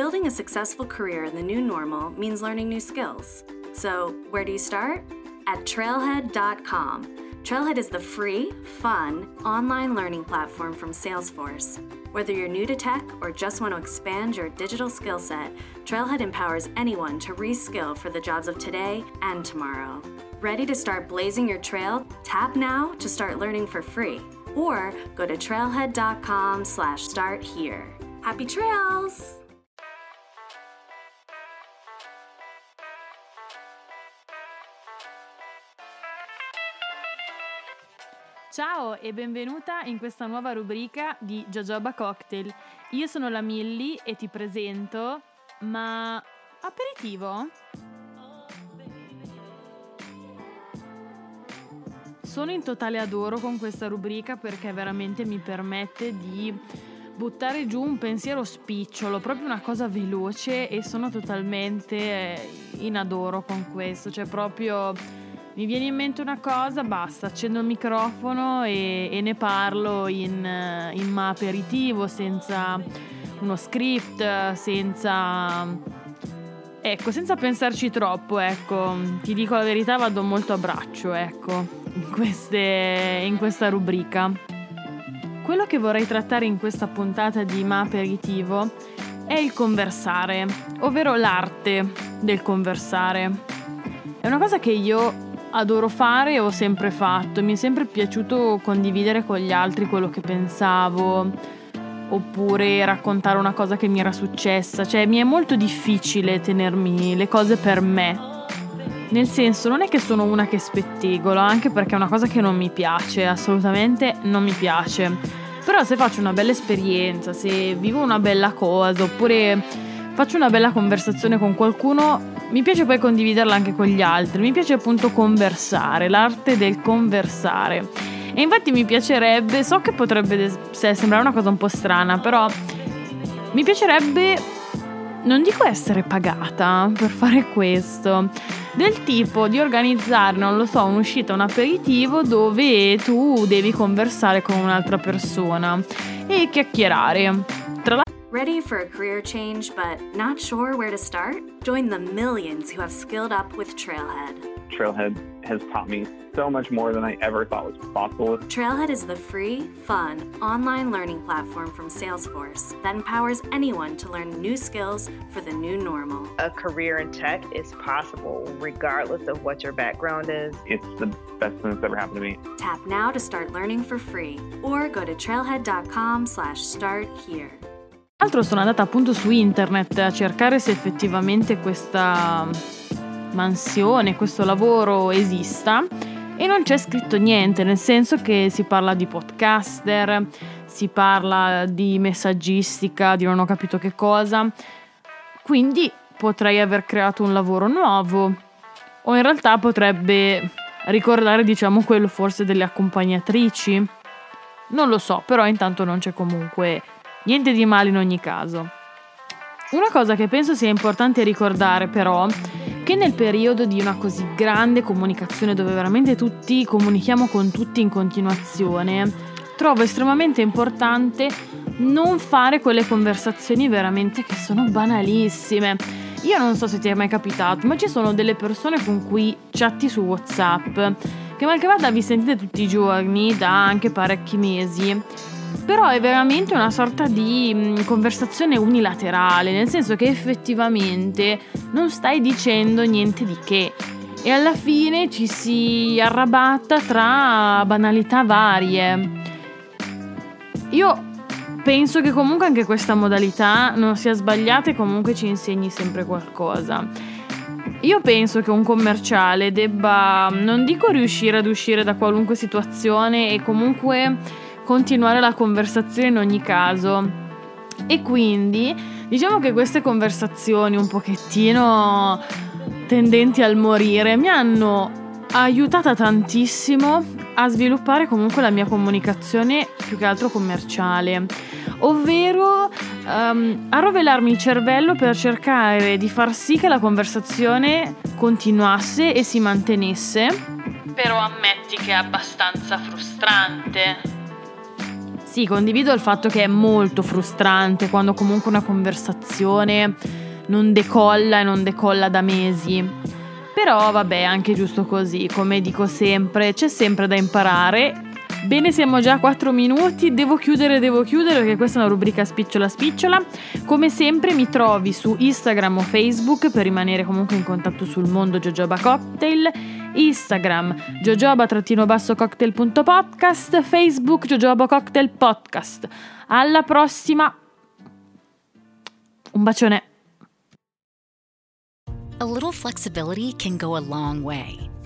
Building a successful career in the new normal means learning new skills. So, where do you start? At trailhead.com. Trailhead is the free, fun, online learning platform from Salesforce. Whether you're new to tech or just want to expand your digital skill set, Trailhead empowers anyone to reskill for the jobs of today and tomorrow. Ready to start blazing your trail? Tap now to start learning for free. Or go to trailhead.com slash start here. Happy trails! Ciao e benvenuta in questa nuova rubrica di Jojoba Cocktail. Io sono la Millie e ti presento, ma aperitivo? Sono in totale adoro con questa rubrica perché veramente mi permette di buttare giù un pensiero spicciolo, proprio una cosa veloce e sono totalmente in adoro con questo, cioè proprio mi viene in mente una cosa, basta, accendo il microfono e, e ne parlo in, in ma aperitivo, senza uno script, senza... Ecco, senza pensarci troppo, ecco, ti dico la verità, vado molto a braccio, ecco, in, queste, in questa rubrica. Quello che vorrei trattare in questa puntata di Ma Aperitivo è il conversare, ovvero l'arte del conversare. È una cosa che io adoro fare e ho sempre fatto. Mi è sempre piaciuto condividere con gli altri quello che pensavo oppure raccontare una cosa che mi era successa. Cioè, mi è molto difficile tenermi le cose per me. Nel senso, non è che sono una che spettegola, anche perché è una cosa che non mi piace, assolutamente non mi piace. Però se faccio una bella esperienza, se vivo una bella cosa, oppure faccio una bella conversazione con qualcuno, mi piace poi condividerla anche con gli altri, mi piace appunto conversare, l'arte del conversare. E infatti mi piacerebbe, so che potrebbe sembrare una cosa un po' strana, però mi piacerebbe, non dico essere pagata per fare questo, del tipo di organizzare, non lo so, un'uscita, un aperitivo dove tu devi conversare con un'altra persona e chiacchierare. Ready for a career change but not sure where to start? Join the millions who have skilled up with Trailhead. Trailhead has taught me so much more than I ever thought was possible. Trailhead is the free, fun, online learning platform from Salesforce that empowers anyone to learn new skills for the new normal. A career in tech is possible regardless of what your background is. It's the best thing that's ever happened to me. Tap now to start learning for free or go to trailhead.com slash start here. Tra l'altro sono andata appunto su internet a cercare se effettivamente questa mansione, questo lavoro esista e non c'è scritto niente, nel senso che si parla di podcaster, si parla di messaggistica, di non ho capito che cosa, quindi potrei aver creato un lavoro nuovo o in realtà potrebbe ricordare diciamo quello forse delle accompagnatrici. Non lo so, però intanto non c'è comunque Niente di male in ogni caso. Una cosa che penso sia importante ricordare però che nel periodo di una così grande comunicazione dove veramente tutti comunichiamo con tutti in continuazione, trovo estremamente importante non fare quelle conversazioni veramente che sono banalissime. Io non so se ti è mai capitato, ma ci sono delle persone con cui chatti su WhatsApp che mal che vada vi sentite tutti i giorni da anche parecchi mesi però è veramente una sorta di mm, conversazione unilaterale, nel senso che effettivamente non stai dicendo niente di che e alla fine ci si arrabatta tra banalità varie. Io penso che comunque anche questa modalità non sia sbagliata e comunque ci insegni sempre qualcosa. Io penso che un commerciale debba, non dico riuscire ad uscire da qualunque situazione e comunque continuare la conversazione in ogni caso. E quindi diciamo che queste conversazioni un pochettino tendenti al morire mi hanno aiutata tantissimo a sviluppare comunque la mia comunicazione più che altro commerciale, ovvero um, a rovelarmi il cervello per cercare di far sì che la conversazione continuasse e si mantenesse. Però ammetti che è abbastanza frustrante Sì, condivido il fatto che è molto frustrante quando comunque una conversazione non decolla e non decolla da mesi. Però vabbè, anche giusto così, come dico sempre, c'è sempre da imparare. Bene, siamo già a 4 minuti, devo chiudere, devo chiudere perché questa è una rubrica spicciola spicciola. Come sempre mi trovi su Instagram o Facebook per rimanere comunque in contatto sul mondo Jojoba Cocktail Instagram jojoba-cocktail.podcast, Facebook Jojoba Cocktail Podcast. Alla prossima. Un bacione. A little flexibility can go a long way.